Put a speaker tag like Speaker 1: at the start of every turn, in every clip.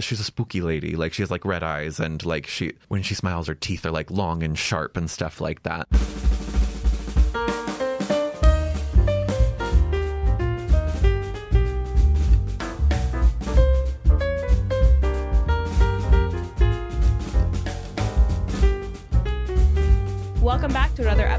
Speaker 1: she's a spooky lady. Like she has like red eyes and like she when she smiles her teeth are like long and sharp and stuff like that.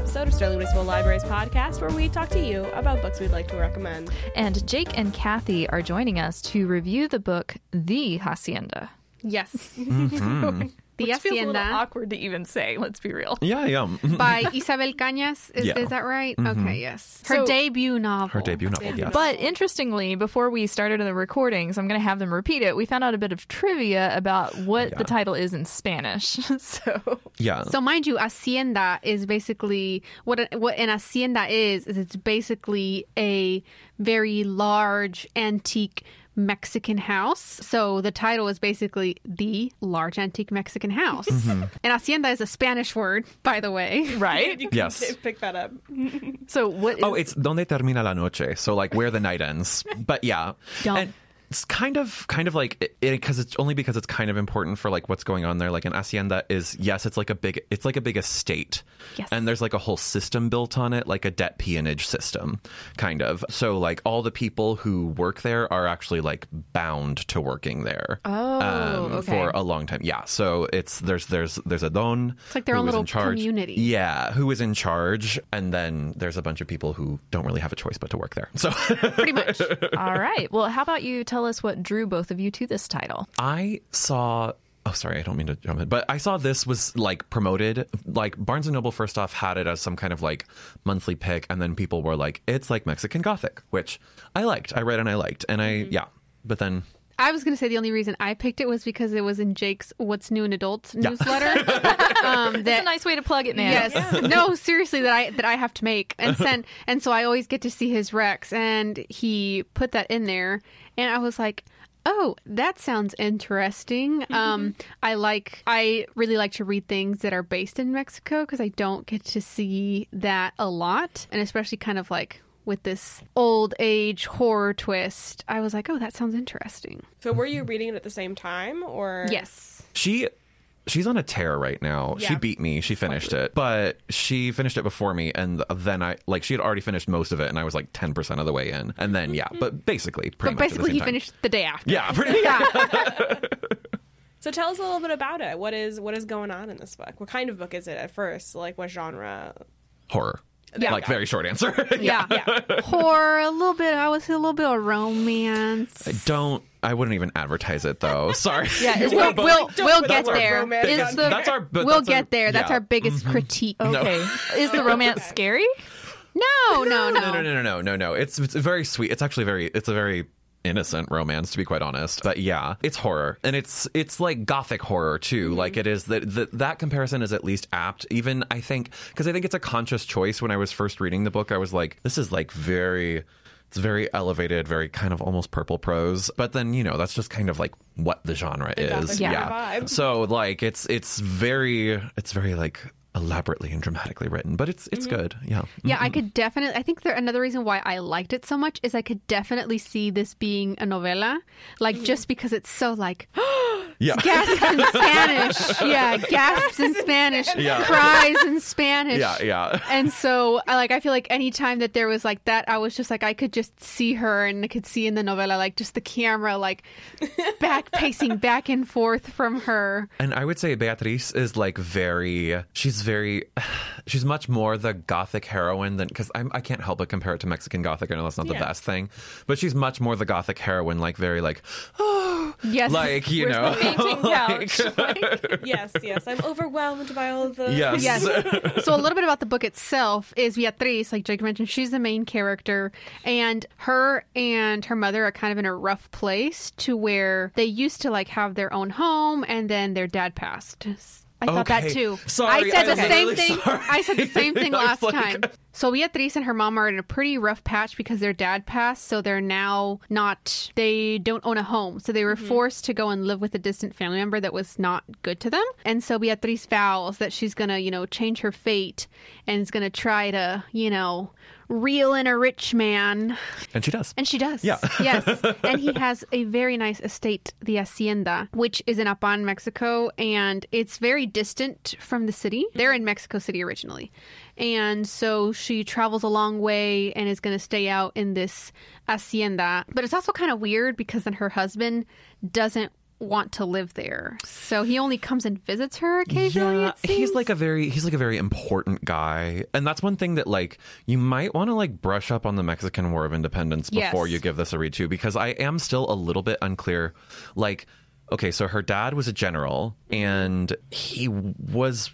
Speaker 2: Episode of Sterling Municipal Library's podcast, where we talk to you about books we'd like to recommend.
Speaker 3: And Jake and Kathy are joining us to review the book The Hacienda.
Speaker 4: Yes.
Speaker 1: Mm-hmm.
Speaker 4: The
Speaker 3: Which feels a little
Speaker 4: Hacienda
Speaker 3: awkward to even say, let's be real.
Speaker 1: Yeah, yeah.
Speaker 4: by Isabel Cañas. Is,
Speaker 1: Yeah.
Speaker 4: is that right? Okay, yes. Her
Speaker 3: So-
Speaker 4: debut novel.
Speaker 1: Her debut novel, yes.
Speaker 3: But interestingly, before we started the recordings, I'm going to have them repeat it. We found out a bit of trivia about what
Speaker 1: Yeah.
Speaker 3: the title is in Spanish. so,
Speaker 1: yeah.
Speaker 4: So mind you, hacienda is basically what a, what an hacienda is. Is it's basically a very large antique Mexican house. So the title is basically the large antique Mexican house.
Speaker 1: Mm-hmm.
Speaker 4: And hacienda is a Spanish word, by the way.
Speaker 3: right?
Speaker 2: You can
Speaker 1: Yes.
Speaker 2: pick that up.
Speaker 3: So, what is
Speaker 1: Oh, it's donde termina la noche, so like where the night ends. But yeah,
Speaker 4: Dumb.
Speaker 1: And it's kind of kind of like it because it's only because it's kind of important for like what's going on there. Like an hacienda is yes, it's like a big it's like a big estate,
Speaker 4: Yes.
Speaker 1: and there's like a whole system built on it, like a debt peonage system, kind of. So like all the people who work there are actually like bound to working there.
Speaker 3: Oh, um, okay.
Speaker 1: for a long time. Yeah, so it's there's there's there's a don.
Speaker 4: It's like their own little community.
Speaker 1: Yeah, who is in charge, and then there's a bunch of people who don't really have a choice but to work there. So
Speaker 4: Pretty much.
Speaker 3: all right. Well, how about you tell us what drew both of you to this title?
Speaker 1: I saw. Oh, sorry, I don't mean to jump in, but I saw this was like promoted. Like Barnes and Noble, first off, had it as some kind of like monthly pick, and then people were like, "It's like Mexican Gothic," which I liked. I read and I liked, and I mm-hmm. yeah. But then
Speaker 4: I was going to say the only reason I picked it was because it was in Jake's What's New in Adults newsletter. um,
Speaker 3: That's a nice way to plug it, man.
Speaker 4: Yes. No, seriously, that I that I have to make and send, and so I always get to see his recs, and he put that in there, and I was like. Oh, that sounds interesting. Um, I like. I really like to read things that are based in Mexico because I don't get to see that a lot, and especially kind of like with this old age horror twist. I was like, oh, that sounds interesting.
Speaker 2: So, were you reading it at the same time, or
Speaker 4: Yes.
Speaker 1: she she's on a tear right now. She beat me. She finished it, but she finished it before me, and then I like she had already finished most of it, and I was like ten percent of the way in, and then yeah, but basically pretty
Speaker 4: But
Speaker 1: much at the
Speaker 4: basically,
Speaker 1: same
Speaker 4: he
Speaker 1: time.
Speaker 4: finished the day after.
Speaker 1: Yeah, pretty.
Speaker 2: So, tell us a little bit about it. What is what is going on in this book? What kind of book is it at first? Like, what genre?
Speaker 1: horror.
Speaker 4: Yeah.
Speaker 1: like very short answer.
Speaker 4: Yeah. yeah Horror, a little bit. I would say a little bit of romance.
Speaker 1: I don't. I wouldn't even advertise it though. Sorry.
Speaker 4: Yeah, it's- we'll, we'll,
Speaker 2: Don't
Speaker 4: we'll get
Speaker 2: that word
Speaker 4: there.
Speaker 2: romance
Speaker 4: Is
Speaker 2: on
Speaker 4: the-
Speaker 1: That's our- but
Speaker 4: we'll
Speaker 1: that's our-
Speaker 4: get there. That's our biggest mm-hmm. critique.
Speaker 3: Okay. Is the romance scary?
Speaker 4: No, no, no.
Speaker 1: No, no, no, no, no, no, no. It's it's very sweet. It's actually very. It's a very innocent romance to be quite honest. But yeah it's horror. And it's it's like gothic horror too. Mm-hmm. Like it is that that that comparison is at least apt. Even i think because i think it's a conscious choice. When i was first reading the book i was like this is like very it's very elevated very kind of almost purple prose. But then you know that's just kind of like what the genre
Speaker 2: The
Speaker 1: is. yeah.
Speaker 2: vibe.
Speaker 1: so like it's it's very it's very like elaborately and dramatically written but it's it's mm-hmm. good. Yeah.
Speaker 4: Yeah, I could definitely. I think there, another reason why I liked it so much is I could definitely see this being a novella, like mm-hmm. just because it's so like
Speaker 1: yeah
Speaker 4: gasps in Spanish. Yeah, gasps in Spanish,
Speaker 1: Yeah.
Speaker 4: cries in Spanish.
Speaker 1: yeah yeah
Speaker 4: And so, I like, I feel like anytime that there was like that, I was just like, I could just see her, and I could see in the novella, like, just the camera, like, back pacing back and forth from her.
Speaker 1: And I would say Beatriz is like very, she's very, she's much more the gothic heroine than, because I can't help but compare it to Mexican gothic. I know that's not the best thing, but she's much more the gothic heroine, like very like, oh,
Speaker 4: Yes.
Speaker 1: like, you
Speaker 2: Where's
Speaker 1: know.
Speaker 2: the
Speaker 3: Fainting couch.
Speaker 2: Like, yes, yes. I'm overwhelmed by all the.
Speaker 1: yes.
Speaker 4: Yes. so a little bit about the book itself is Beatriz, like Jake mentioned, she's the main character, and her and her mother are kind of in a rough place to where they used to like have their own home, and then their dad passed. I thought that too.
Speaker 1: Sorry,
Speaker 4: I said
Speaker 1: I'm
Speaker 4: the same
Speaker 1: really
Speaker 4: thing.
Speaker 1: sorry.
Speaker 4: I said the same thing last
Speaker 1: like-
Speaker 4: time. So Beatriz and her mom are in a pretty rough patch because their dad passed, so they're now not they don't own a home. So they were mm-hmm. forced to go and live with a distant family member that was not good to them. And so Beatriz vows that she's gonna, you know, change her fate and is gonna try to, you know, reel in a rich man.
Speaker 1: And she does.
Speaker 4: And she does.
Speaker 1: Yeah.
Speaker 4: yes. And he has a very nice estate, the Hacienda, which is in Apan, Mexico, and it's very distant from the city. They're in Mexico City originally. And so she travels a long way and is going to stay out in this hacienda. But it's also kind of weird because then her husband doesn't want to live there. So he only comes and visits her occasionally.
Speaker 1: Yeah, he's like a very he's like a very important guy, and that's one thing that like you might want to like brush up on the Mexican War of Independence before
Speaker 4: Yes.
Speaker 1: you give this a read too, because I am still a little bit unclear. Like, okay, so her dad was a general, and he was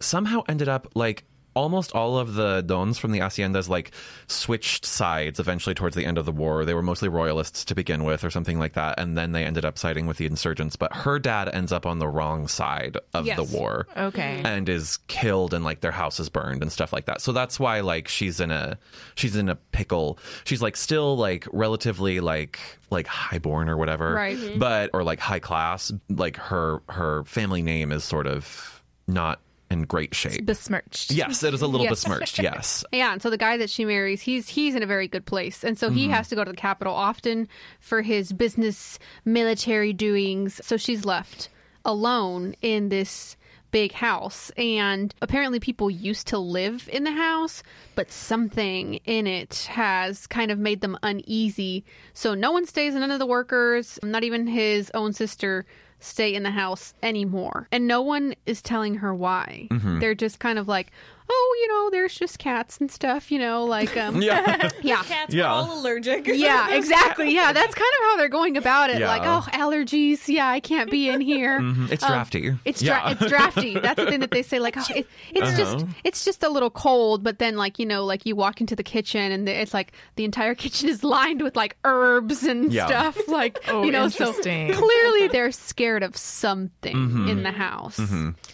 Speaker 1: somehow ended up like almost all of the dons from the haciendas like switched sides eventually towards the end of the war they were mostly royalists to begin with or something like that and then they ended up siding with the insurgents but her dad ends up on the wrong side of
Speaker 4: Yes.
Speaker 1: the war
Speaker 3: Okay.
Speaker 1: and is killed and like their house is burned and stuff like that so that's why like she's in a she's in a pickle she's like still like relatively like like highborn or whatever
Speaker 4: Right.
Speaker 1: But or like high class like her her family name is sort of not in great shape
Speaker 3: Besmirched.
Speaker 1: yes it is a little
Speaker 4: Yes.
Speaker 1: besmirched yes
Speaker 4: Yeah, and so the guy that she marries, he's he's in a very good place, and so he mm-hmm. has to go to the capital often for his business, military doings. So she's left alone in this big house, and apparently people used to live in the house, but something in it has kind of made them uneasy. So no one stays, none of the workers, not even his own sister. Stay in the house anymore. And no one is telling her why. Mm-hmm. They're just kind of like, oh, you know, there's just cats and stuff, you know, like um
Speaker 1: yeah
Speaker 4: yeah.
Speaker 2: Cats
Speaker 1: Yeah.
Speaker 2: all allergic.
Speaker 4: Yeah, exactly. Yeah, that's kind of how they're going about it.
Speaker 1: Yeah.
Speaker 4: Like, oh, allergies. Yeah, I can't be in here.
Speaker 1: Mhm. it's drafty
Speaker 4: It's dra-
Speaker 1: yeah
Speaker 4: it's drafty. That's the thing that they say. Like, oh, it, it's just
Speaker 1: Uh-huh.
Speaker 4: it's just a little cold. But then, like you know, like you walk into the kitchen and it's like the entire kitchen is lined with like herbs and
Speaker 1: Yeah.
Speaker 4: stuff. Like
Speaker 3: Oh,
Speaker 4: you know, so clearly they're scared of something
Speaker 1: Mm-hmm.
Speaker 4: in the house.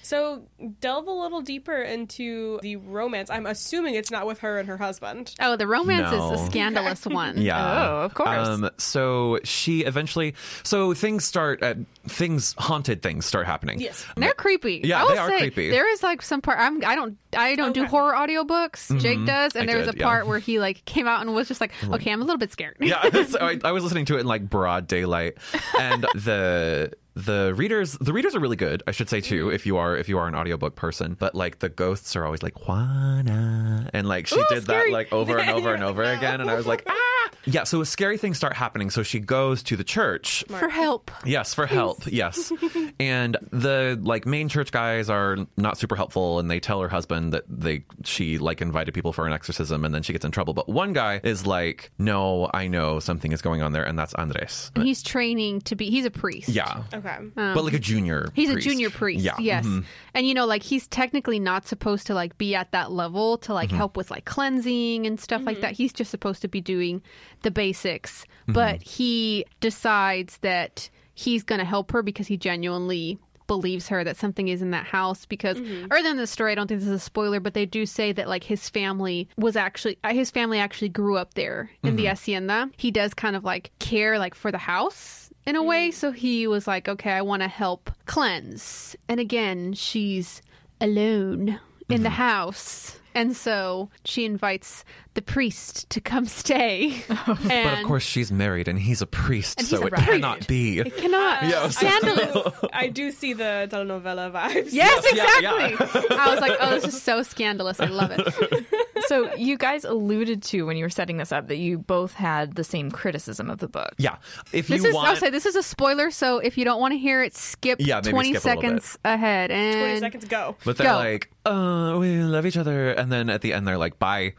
Speaker 2: So delve a little deeper into the romance. I'm assuming it's not with her and her husband.
Speaker 4: Oh, the romance
Speaker 1: No.
Speaker 4: is a scandalous one.
Speaker 1: Yeah.
Speaker 3: Oh, of course.
Speaker 1: Um, so she eventually, so things start, at, things, haunted things start happening.
Speaker 2: Yes.
Speaker 4: And They're creepy.
Speaker 1: Yeah,
Speaker 4: I will
Speaker 1: they are
Speaker 4: say,
Speaker 1: creepy.
Speaker 4: There is like some part. I'm. I don't. I don't do
Speaker 2: Okay.
Speaker 4: horror audiobooks. Jake does, and
Speaker 1: Mm-hmm. I
Speaker 4: there was
Speaker 1: did,
Speaker 4: a
Speaker 1: yeah.
Speaker 4: part where he like came out and was just like, "Okay, I'm a little bit scared."
Speaker 1: yeah so I, I was listening to it in like broad daylight and the the readers the readers are really good i should say too if you are if you are an audiobook person but like the ghosts are always like juana and like she
Speaker 4: Ooh,
Speaker 1: did
Speaker 4: scary.
Speaker 1: that like over and over and over again and i was like ah yeah so scary things start happening so she goes to the church
Speaker 4: For help.
Speaker 1: Yes, for help. Yes. and the like main church guys are not super helpful and they tell her husband that they she like invited people for an exorcism and then she gets in trouble. But one guy is like, "No, I know something is going on there." And that's Andres.
Speaker 4: And he's training to be. He's a priest.
Speaker 1: Yeah.
Speaker 2: Okay.
Speaker 1: but like a junior
Speaker 4: He's
Speaker 1: priest.
Speaker 4: a junior priest.
Speaker 1: Yeah.
Speaker 4: Yes.
Speaker 1: Mhm.
Speaker 4: And you know, like he's technically not supposed to like be at that level to
Speaker 1: Mm-hmm.
Speaker 4: like help with like cleansing and stuff like that. He's just supposed to be doing the basics.
Speaker 1: Mm-hmm.
Speaker 4: But he decides that he's going to help her because he genuinely believes her that something is in that house because earlier in the story I don't think this is a spoiler but they do say that like his family was actually uh, his family actually grew up there in the hacienda. He does kind of like care like for the house in a way. So he was like okay I want to help cleanse. And again she's alone in the house and so she invites the priest to come stay and
Speaker 1: But of course she's married and he's a priest,
Speaker 4: And
Speaker 1: so
Speaker 4: a
Speaker 1: it
Speaker 4: priest.
Speaker 1: cannot be.
Speaker 4: it cannot
Speaker 1: Yeah.
Speaker 4: scandalous
Speaker 2: I do see the telenovela vibes.
Speaker 4: Yes,
Speaker 1: Yes, yeah,
Speaker 4: exactly. I was like, oh, this is so scandalous. I love it.
Speaker 3: So you guys alluded to when you were setting this up that you both had the same criticism of the book.
Speaker 1: Yeah. If
Speaker 4: This
Speaker 1: you
Speaker 4: is,
Speaker 1: want
Speaker 4: I'll say, this is a spoiler. So if you don't want to hear it, skip
Speaker 1: Yeah, maybe
Speaker 4: 20
Speaker 1: skip a little
Speaker 4: seconds ahead. And
Speaker 2: 20 seconds go.
Speaker 1: But they're
Speaker 4: Go.
Speaker 1: like, uh, we love each other. And then at the end, they're like, bye.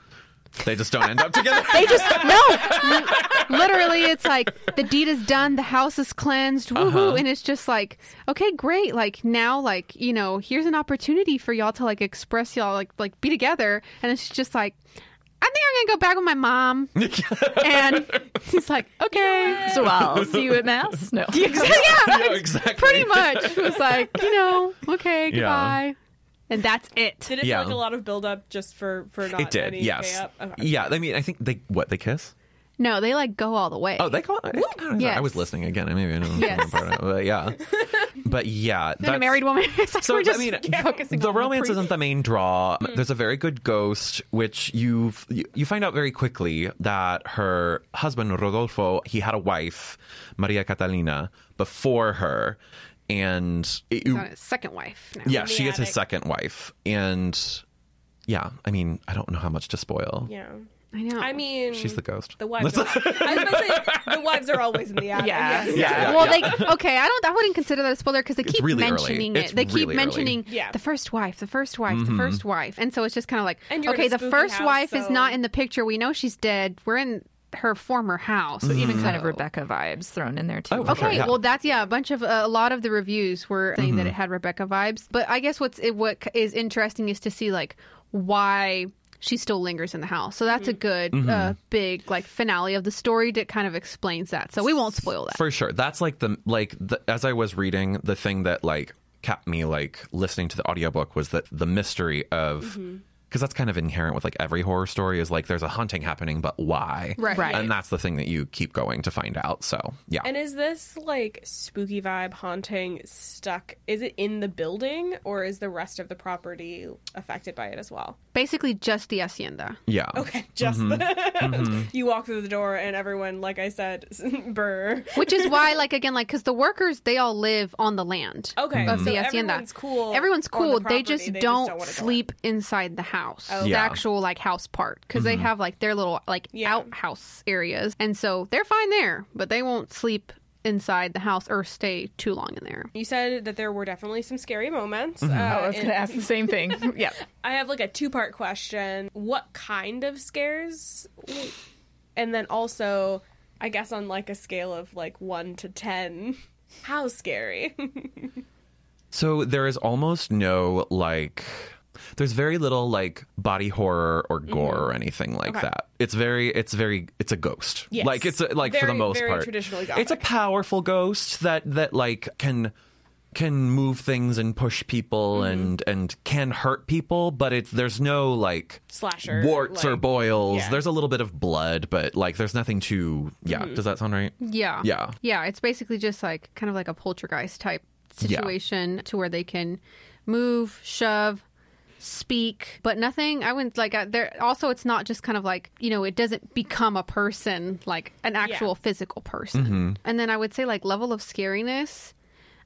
Speaker 1: They just don't end up together.
Speaker 4: They just, no. Literally, it's like the deed is done, the house is cleansed, woohoo.
Speaker 1: Uh-huh.
Speaker 4: And it's just like, okay, great. Like now, like, you know, here's an opportunity for y'all to like express y'all, like, like be together. And it's just like, I think I'm going to go back with my mom. and he's like, okay.
Speaker 3: So I'll see you at mass. No.
Speaker 4: yeah,
Speaker 1: yeah, exactly.
Speaker 4: pretty much. It was like, you know, okay,
Speaker 1: Yeah.
Speaker 4: Goodbye. And that's it.
Speaker 2: Did it
Speaker 1: Yeah.
Speaker 2: feel like a lot of build up just for for not
Speaker 1: It did,
Speaker 2: any
Speaker 1: yes.
Speaker 2: pay up? Okay.
Speaker 1: Yeah, I mean, I think they, what, they kiss?
Speaker 4: No, they like go all the way.
Speaker 1: Oh, they go. it. I.
Speaker 4: Yes.
Speaker 1: I was listening again. Maybe I don't
Speaker 4: Yes.
Speaker 1: part of it, but yeah. but yeah,
Speaker 4: Then a married woman. It's
Speaker 1: So
Speaker 4: we're
Speaker 1: I mean, the
Speaker 4: on
Speaker 1: romance
Speaker 4: pre-
Speaker 1: isn't the main draw. Mm. There's a very good ghost, which you you find out very quickly that her husband Rodolfo he had a wife, Maria Catalina, before her, and it,
Speaker 4: his second wife. Now.
Speaker 1: yeah,
Speaker 2: the
Speaker 1: she is his second wife, and yeah, I mean, I don't know how much to spoil.
Speaker 2: Yeah.
Speaker 4: I know.
Speaker 2: I mean,
Speaker 1: She's the ghost.
Speaker 2: The wives. Are, I was about to say the wives are always in the attic.
Speaker 3: Yeah.
Speaker 2: Yes.
Speaker 1: Yeah,
Speaker 4: well,
Speaker 1: yeah.
Speaker 4: they okay. I don't. I wouldn't consider that a spoiler because they keep
Speaker 1: really early.
Speaker 4: mentioning
Speaker 1: It's
Speaker 4: it. They keep
Speaker 1: really early.
Speaker 4: mentioning
Speaker 2: Yeah.
Speaker 4: the first wife, the first wife,
Speaker 1: Mm-hmm.
Speaker 4: the first wife, and so it's just kind of like
Speaker 2: And you're in
Speaker 4: okay, the first
Speaker 2: house,
Speaker 4: wife is not in the picture. We know she's dead. We're in her former house.
Speaker 3: So even kind of Rebecca vibes thrown in there too.
Speaker 1: Oh,
Speaker 4: Okay,
Speaker 1: sure, yeah.
Speaker 4: well that's yeah. A bunch of uh, a lot of the reviews were saying
Speaker 1: Mm-hmm.
Speaker 4: that it had Rebecca vibes, but I guess what's it, what is interesting is to see like why she still lingers in the house. So that's a good
Speaker 1: Mm-hmm.
Speaker 4: uh, big like finale of the story that kind of explains that. So we won't spoil that.
Speaker 1: For sure. That's like the like the, as I was reading the thing that like kept me like listening to the audiobook was that the mystery of
Speaker 2: Mm-hmm.
Speaker 1: Because that's kind of inherent with like every horror story is like there's a haunting happening but why?
Speaker 4: Right.
Speaker 3: Right.
Speaker 1: And that's the thing that you keep going to find out. So, yeah.
Speaker 2: And is this like spooky vibe haunting stuck? Is it in the building or is the rest of the property affected by it as well?
Speaker 4: Basically, just the hacienda.
Speaker 1: yeah.
Speaker 2: Okay, just
Speaker 1: Mm-hmm.
Speaker 2: you walk through the door and everyone, like I said, burr.
Speaker 4: Which is why, like again, like because the workers they all live on the land.
Speaker 2: Okay,
Speaker 4: of
Speaker 2: so
Speaker 4: the hacienda.
Speaker 2: everyone's cool
Speaker 4: Everyone's
Speaker 2: on the
Speaker 4: cool. they just
Speaker 2: they
Speaker 4: don't,
Speaker 2: don't
Speaker 4: sleep inside the house.
Speaker 2: Oh.
Speaker 4: The
Speaker 1: Yeah.
Speaker 4: actual like house part because they have like their little like
Speaker 2: Yeah.
Speaker 4: outhouse areas, and so they're fine there, but they won't sleep inside the house or stay too long in there.
Speaker 2: You said that there were definitely some scary moments.
Speaker 1: Mm-hmm.
Speaker 2: Uh,
Speaker 3: I was going to ask the same thing. yeah.
Speaker 2: I have like a two part question. What kind of scares? And then also, I guess on like a scale of like one to ten, how scary?
Speaker 1: So there is almost no like there's very little like body horror or gore or anything like
Speaker 2: Mm-hmm. Okay.
Speaker 1: that. It's very it's very it's a ghost.
Speaker 2: Yes.
Speaker 1: Like it's a, like for the most
Speaker 2: very
Speaker 1: part.
Speaker 2: traditionally
Speaker 1: It's a powerful ghost that that like can can move things and push people
Speaker 2: Mm-hmm.
Speaker 1: and and can hurt people, but it's there's no like
Speaker 2: Slasher,
Speaker 1: warts or boils.
Speaker 2: yeah.
Speaker 1: There's a little bit of blood, but like there's nothing too yeah.
Speaker 2: Mm-hmm.
Speaker 1: Does that sound right?
Speaker 4: Yeah.
Speaker 1: Yeah.
Speaker 4: Yeah. It's basically just like kind of like a poltergeist type
Speaker 1: Yeah.
Speaker 4: situation to where they can move, shove, speak, but nothing. I wouldn't like uh, there. Also, it's not just kind of like you know, it doesn't become a person like an actual physical person.
Speaker 1: Mm-hmm.
Speaker 4: And then I would say like level of scariness.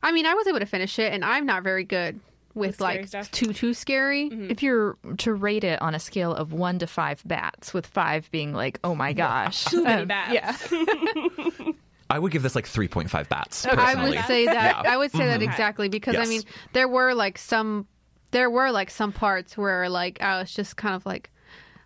Speaker 4: I mean, I was able to finish it, and I'm not very good with,
Speaker 2: scary
Speaker 4: like
Speaker 2: stuff?
Speaker 4: too too scary.
Speaker 3: If you're to rate it on a scale of one to five bats, with five being like, oh my gosh.
Speaker 2: Too many
Speaker 3: Um,
Speaker 2: bats.
Speaker 3: Yeah.
Speaker 1: I would give this like 3.5 bats.
Speaker 4: I would say that.
Speaker 1: Yeah. Mm-hmm.
Speaker 4: I would say that exactly because I mean there were like some there were like some parts where like I was just kind of like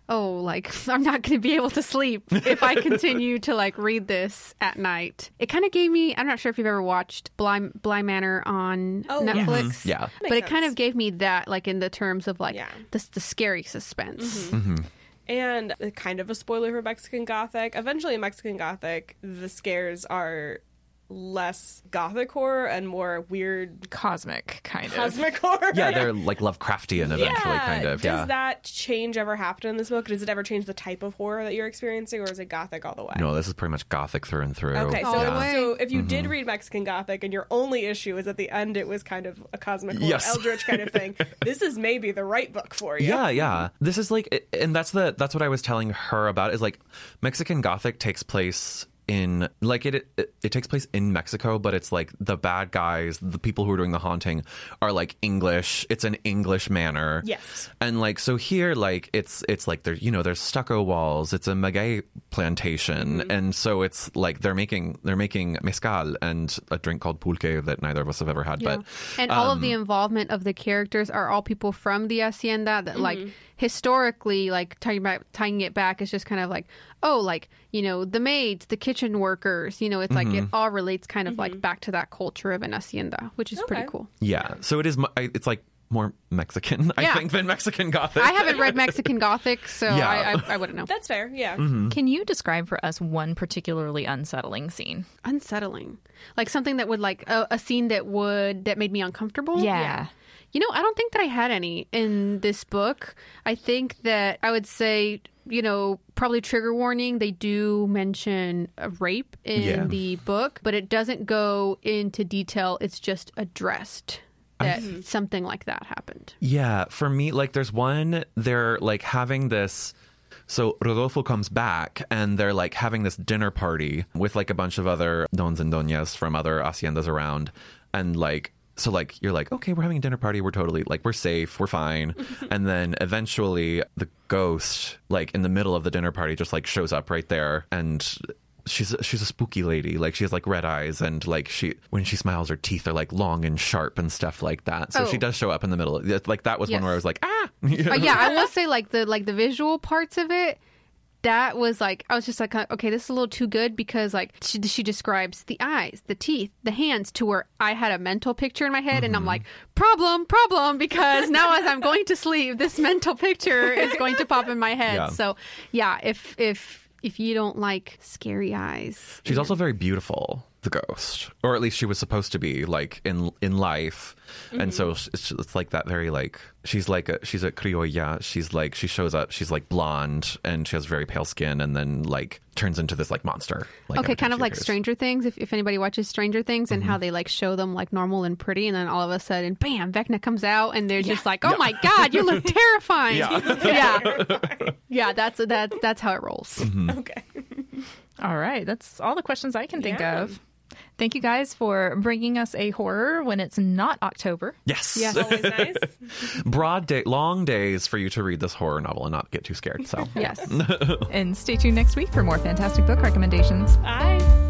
Speaker 4: oh like I'm not going to be able to sleep if I continue to like read this at night. It kind of gave me I'm not sure if you've ever watched Blind Bly Manor on
Speaker 2: Oh.
Speaker 4: Netflix.
Speaker 1: Mm-hmm. Yeah.
Speaker 4: But
Speaker 2: Makes
Speaker 4: it kind of gave me that like in the terms of like
Speaker 2: Yeah.
Speaker 4: the the scary suspense.
Speaker 1: Mm-hmm.
Speaker 2: And uh, kind of a spoiler for Mexican Gothic. Eventually, in Mexican Gothic, the scares are less gothic horror and more weird
Speaker 3: Cosmic, kind of.
Speaker 2: cosmic horror.
Speaker 1: Yeah, they're like Lovecraftian eventually, kind of.
Speaker 2: Does
Speaker 1: Yeah.
Speaker 2: that change ever happen in this book? Does it ever change the type of horror that you're experiencing, or is it gothic all the way?
Speaker 1: no, this is pretty much gothic through and through.
Speaker 2: Okay, so,
Speaker 1: yeah.
Speaker 2: so if you did
Speaker 1: Mm-hmm.
Speaker 2: read Mexican Gothic and your only issue is at the end it was kind of a cosmic horror,
Speaker 1: Yes.
Speaker 2: eldritch kind of thing, this is maybe the right book for you.
Speaker 1: Yeah, yeah. This is like, and that's the that's what I was telling her about. Is like Mexican Gothic takes place in like it, it it takes place in Mexico, but it's like the bad guys, the people who are doing the haunting, are like English. It's an English manor.
Speaker 2: Yes.
Speaker 1: and like so here, like it's it's like there you know there's stucco walls. It's a maguey plantation,
Speaker 2: Mm-hmm.
Speaker 1: and so it's like they're making they're making mezcal and a drink called pulque that neither of us have ever had.
Speaker 4: Yeah.
Speaker 1: But
Speaker 4: and all of
Speaker 1: um,
Speaker 4: the involvement of the characters are all people from the hacienda that like
Speaker 1: Mm-hmm.
Speaker 4: Historically like tying back tying it back is just kind of like oh like you know the maids the kitchen workers you know it's like
Speaker 1: Mm-hmm.
Speaker 4: it all relates kind of like back to that culture of an hacienda which is pretty cool
Speaker 1: Yeah. So it is. It's like more Mexican, I think, than Mexican Gothic.
Speaker 4: I haven't read Mexican Gothic, so
Speaker 1: Yeah.
Speaker 4: I, I, I wouldn't know.
Speaker 2: That's fair. Yeah.
Speaker 1: Mm-hmm.
Speaker 3: Can you describe for us one particularly unsettling scene?
Speaker 4: Unsettling, like something that would like a, a scene that would that made me uncomfortable.
Speaker 3: Yeah.
Speaker 4: You know, I don't think that I had any in this book. I think that I would say, you know, probably trigger warning. They do mention a rape in
Speaker 1: Yeah.
Speaker 4: the book, but it doesn't go into detail. It's just addressed that mm-hmm. something like that happened.
Speaker 1: Yeah, for me, like there's one, they're like having this. So Rodolfo comes back and they're like having this dinner party with like a bunch of other dons and doñas from other haciendas around. And like, so like you're like, okay, we're having a dinner party. We're totally like, we're safe. We're fine. and then eventually the ghost, like in the middle of the dinner party, just like shows up right there and she's she's a spooky lady like she has like red eyes and like she when she smiles her teeth are like long and sharp and stuff like that so
Speaker 4: Oh.
Speaker 1: she does show up in the middle like that was one where i was like ah
Speaker 4: Uh, yeah, I will say like the like the visual parts of it. That was like I was just like okay, this is a little too good because like she, she describes the eyes, the teeth, the hands to where I had a mental picture in my head,
Speaker 1: Mm-hmm.
Speaker 4: and I'm like problem, problem because now as I'm going to sleep, this mental picture is going to pop in my head.
Speaker 1: Yeah.
Speaker 4: So yeah, if if if you don't like scary eyes,
Speaker 1: she's also very beautiful the ghost or at least she was supposed to be like in in life and so it's, it's like that very like she's like a, she's a criolla she's like she shows up she's like blonde and she has very pale skin and then like turns into this like monster like,
Speaker 4: okay, kind of like
Speaker 1: appears.
Speaker 4: Stranger Things. If, if anybody watches Stranger Things and how they like show them like normal and pretty, and then all of a sudden, bam, Vecna comes out, and they're just like, "Oh my god, you look terrifying!"
Speaker 1: Yeah.
Speaker 4: yeah, yeah. That's that. That's how it rolls.
Speaker 1: Mm-hmm.
Speaker 2: Okay.
Speaker 3: All right, that's all the questions I can think
Speaker 2: Yeah.
Speaker 3: of. Thank you guys for bringing us a horror when it's not October.
Speaker 1: yes
Speaker 4: Yes.
Speaker 2: Always nice.
Speaker 1: broad day long days for you to read this horror novel and not get too scared so
Speaker 4: Yes.
Speaker 3: And stay tuned next week for more fantastic book recommendations.
Speaker 2: Bye.